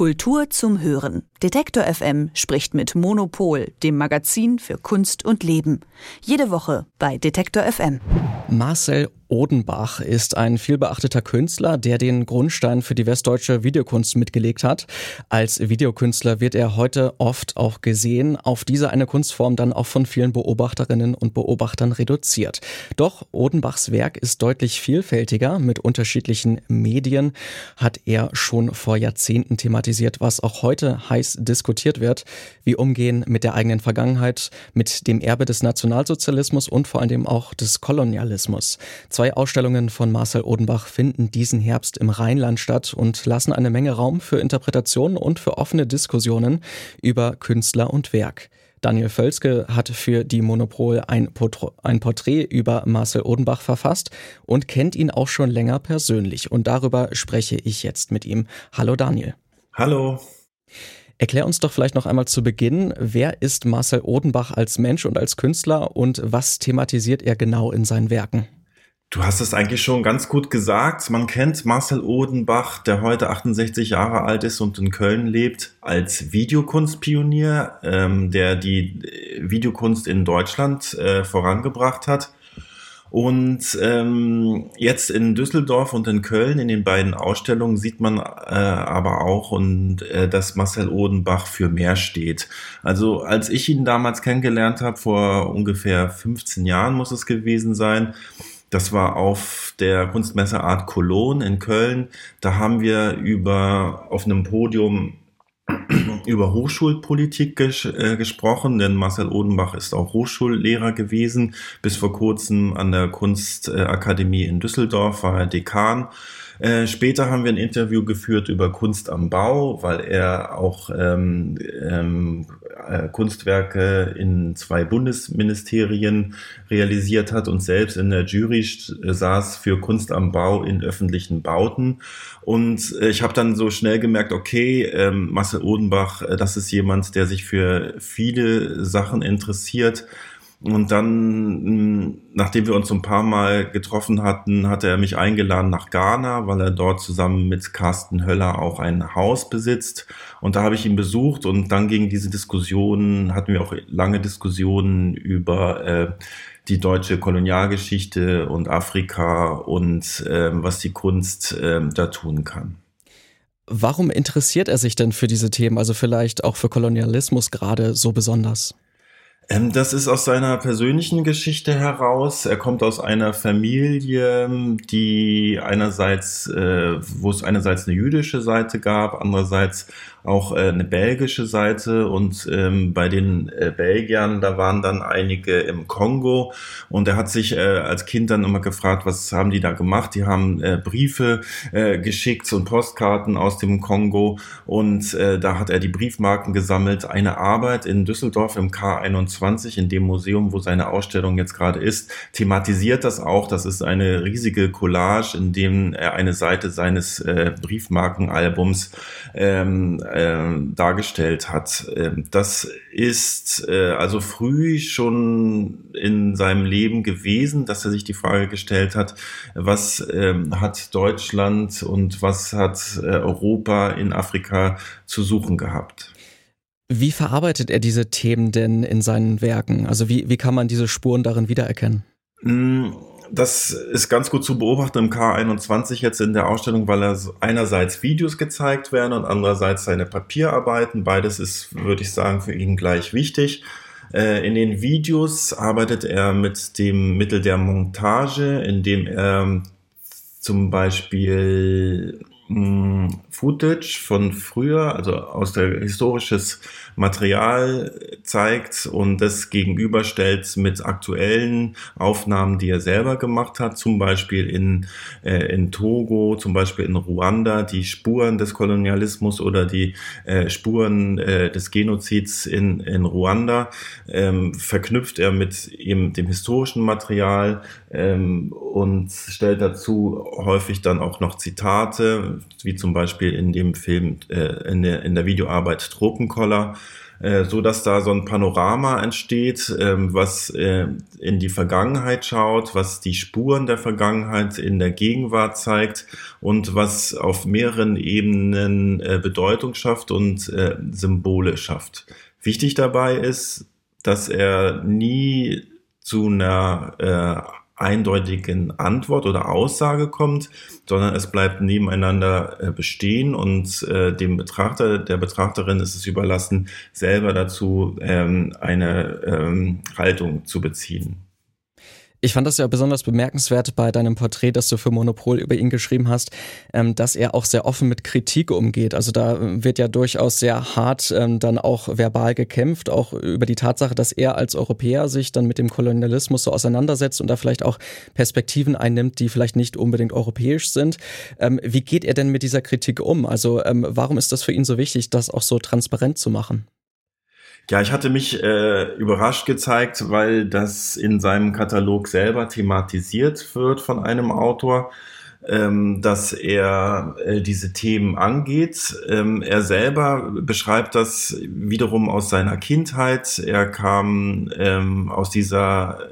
Kultur zum Hören. Detektor FM spricht mit Monopol, dem Magazin für Kunst und Leben. Jede Woche bei Detektor FM. Marcel Odenbach ist ein vielbeachteter Künstler, der den Grundstein für die westdeutsche Videokunst mitgelegt hat. Als Videokünstler wird er heute oft auch gesehen, auf diese eine Kunstform dann auch von vielen Beobachterinnen und Beobachtern reduziert. Doch Odenbachs Werk ist deutlich vielfältiger. Mit unterschiedlichen Medien hat er schon vor Jahrzehnten thematisiert, was auch heute diskutiert wird, wie umgehen mit der eigenen Vergangenheit, mit dem Erbe des Nationalsozialismus und vor allem auch des Kolonialismus. Zwei Ausstellungen von Marcel Odenbach finden diesen Herbst im Rheinland statt und lassen eine Menge Raum für Interpretationen und für offene Diskussionen über Künstler und Werk. Daniel Völzke hat für die Monopol ein, Porträt über Marcel Odenbach verfasst und kennt ihn auch schon länger persönlich. Und darüber spreche ich jetzt mit ihm. Hallo Daniel. Hallo. Erklär uns doch vielleicht noch einmal zu Beginn, wer ist Marcel Odenbach als Mensch und als Künstler und was thematisiert er genau in seinen Werken? Du hast es eigentlich schon ganz gut gesagt. Man kennt Marcel Odenbach, der heute 68 Jahre alt ist und in Köln lebt, als Videokunstpionier, ähm, der die äh, Videokunst in Deutschland äh, vorangebracht hat. Und ähm, jetzt in Düsseldorf und in Köln in den beiden Ausstellungen sieht man äh, aber auch, und äh, dass Marcel Odenbach für mehr steht. Also als ich ihn damals kennengelernt habe, vor ungefähr 15 Jahren muss es gewesen sein, das war auf der Kunstmesse Art Cologne in Köln. Da haben wir über, auf einem Podium über Hochschulpolitik ges äh, gesprochen, denn Marcel Odenbach ist auch Hochschullehrer gewesen. Bis vor kurzem an der Kunstakademie in Düsseldorf war er Dekan. Äh, später haben wir ein Interview geführt über Kunst am Bau, weil er auch ähm, ähm, äh, Kunstwerke in zwei Bundesministerien realisiert hat und selbst in der Jury saß für Kunst am Bau in öffentlichen Bauten. Und äh, ich habe dann so schnell gemerkt, okay, ähm, Marcel Odenbach, äh, das ist jemand, der sich für viele Sachen interessiert und dann, hm, nachdem wir uns ein paar Mal getroffen hatten, hatte er mich eingeladen nach Ghana, weil er dort zusammen mit Carsten Höller auch ein Haus besitzt. Und da habe ich ihn besucht und dann ging diese Diskussion, hatten wir auch lange Diskussionen über äh, die deutsche Kolonialgeschichte und Afrika und äh, was die Kunst äh, da tun kann. Warum interessiert er sich denn für diese Themen, also vielleicht auch für Kolonialismus gerade so besonders? Ähm, das ist aus seiner persönlichen Geschichte heraus. Er kommt aus einer Familie, die einerseits, äh, wo es einerseits eine jüdische Seite gab, andererseits auch äh, eine belgische Seite und ähm, bei den äh, Belgiern, da waren dann einige im Kongo und er hat sich äh, als Kind dann immer gefragt, was haben die da gemacht? Die haben äh, Briefe äh, geschickt und Postkarten aus dem Kongo und da hat er die Briefmarken gesammelt. Eine Arbeit in Düsseldorf im K21, in dem Museum, wo seine Ausstellung jetzt gerade ist, thematisiert das auch. Das ist eine riesige Collage, in dem er eine Seite seines äh, Briefmarkenalbums ähm, äh, dargestellt hat. Ähm, das ist äh, also früh schon in seinem Leben gewesen, dass er sich die Frage gestellt hat, was ähm, hat Deutschland und was hat äh, Europa in Afrika zu suchen gehabt. Wie verarbeitet er diese Themen denn in seinen Werken? Also wie, wie kann man diese Spuren darin wiedererkennen? Mm, das ist ganz gut zu beobachten im K21 jetzt in der Ausstellung, weil er einerseits Videos gezeigt werden und andererseits seine Papierarbeiten. Beides ist, würde ich sagen, für ihn gleich wichtig. Äh, in den Videos arbeitet er mit dem Mittel der Montage, indem er zum Beispiel hm, Footage von früher, also aus der historisches Material zeigt und das gegenüberstellt mit aktuellen Aufnahmen, die er selber gemacht hat, zum Beispiel in, äh, in Togo, zum Beispiel in Ruanda, die Spuren des Kolonialismus oder die äh, Spuren äh, des Genozids in, in Ruanda, ähm, verknüpft er mit eben dem historischen Material ähm, und stellt dazu häufig dann auch noch Zitate, wie zum Beispiel in dem Film, äh, in, der, in der Videoarbeit Tropenkoller. äh, so dass da so ein Panorama entsteht, ähm, was äh, in die Vergangenheit schaut, was die Spuren der Vergangenheit in der Gegenwart zeigt und was auf mehreren Ebenen äh, Bedeutung schafft und äh, Symbole schafft. Wichtig dabei ist, dass er nie zu einer äh, eindeutigen Antwort oder Aussage kommt, sondern es bleibt nebeneinander äh, bestehen und äh, dem Betrachter, der Betrachterin ist es überlassen, selber dazu ähm, eine ähm, Haltung zu beziehen. Ich fand das ja besonders bemerkenswert bei deinem Porträt, das du für Monopol über ihn geschrieben hast, ähm, dass er auch sehr offen mit Kritik umgeht. Also da wird ja durchaus sehr hart ähm, dann auch verbal gekämpft, auch über die Tatsache, dass er als Europäer sich dann mit dem Kolonialismus so auseinandersetzt und da vielleicht auch Perspektiven einnimmt, die vielleicht nicht unbedingt europäisch sind. Ähm, wie geht er denn mit dieser Kritik um? Also warum ist das für ihn so wichtig, das auch so transparent zu machen? Ja, ich hatte mich äh, überrascht gezeigt, weil das in seinem Katalog selber thematisiert wird von einem Autor, ähm, dass er äh, diese Themen angeht. Ähm, er selber beschreibt das wiederum aus seiner Kindheit. Er kam ähm, aus dieser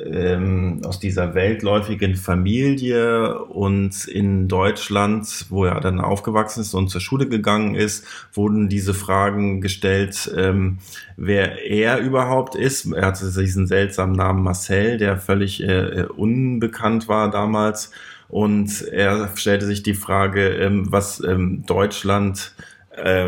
ähm, ähm, aus dieser weltläufigen Familie und in Deutschland, wo er dann aufgewachsen ist und zur Schule gegangen ist, wurden diese Fragen gestellt, ähm, wer er überhaupt ist. Er hatte diesen seltsamen Namen Marcel, der völlig äh, unbekannt war damals. Und er stellte sich die Frage, ähm, was ähm, Deutschland äh,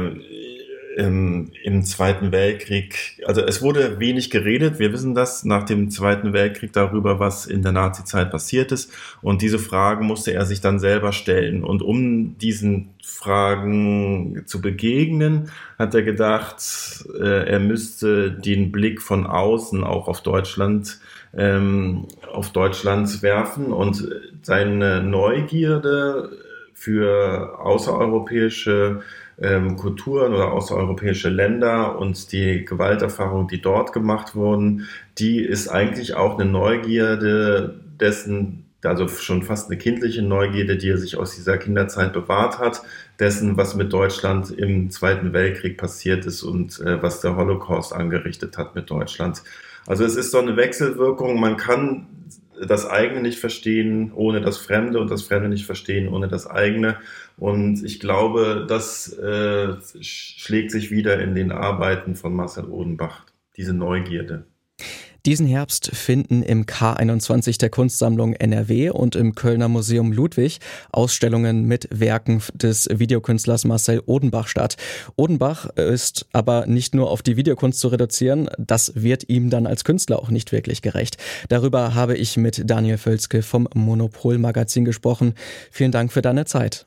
im, im Zweiten Weltkrieg, also es wurde wenig geredet, wir wissen das nach dem Zweiten Weltkrieg darüber, was in der Nazizeit passiert ist. Und diese Fragen musste er sich dann selber stellen. Und um diesen Fragen zu begegnen, hat er gedacht, äh, er müsste den Blick von außen auch auf Deutschland, ähm, auf Deutschland werfen und seine Neugierde für außereuropäische ähm, Kulturen oder außereuropäische Länder und die Gewalterfahrungen, die dort gemacht wurden, die ist eigentlich auch eine Neugierde dessen, also schon fast eine kindliche Neugierde, die er sich aus dieser Kinderzeit bewahrt hat, dessen, was mit Deutschland im Zweiten Weltkrieg passiert ist und äh, was der Holocaust angerichtet hat mit Deutschland. Also es ist so eine Wechselwirkung. Man kann das eigene nicht verstehen ohne das Fremde und das Fremde nicht verstehen ohne das eigene. Und ich glaube, das äh, schlägt sich wieder in den Arbeiten von Marcel Odenbach, diese Neugierde. Diesen Herbst finden im K21 der Kunstsammlung NRW und im Kölner Museum Ludwig Ausstellungen mit Werken des Videokünstlers Marcel Odenbach statt. Odenbach ist aber nicht nur auf die Videokunst zu reduzieren, das wird ihm dann als Künstler auch nicht wirklich gerecht. Darüber habe ich mit Daniel Völzke vom Monopol Magazin gesprochen. Vielen Dank für deine Zeit.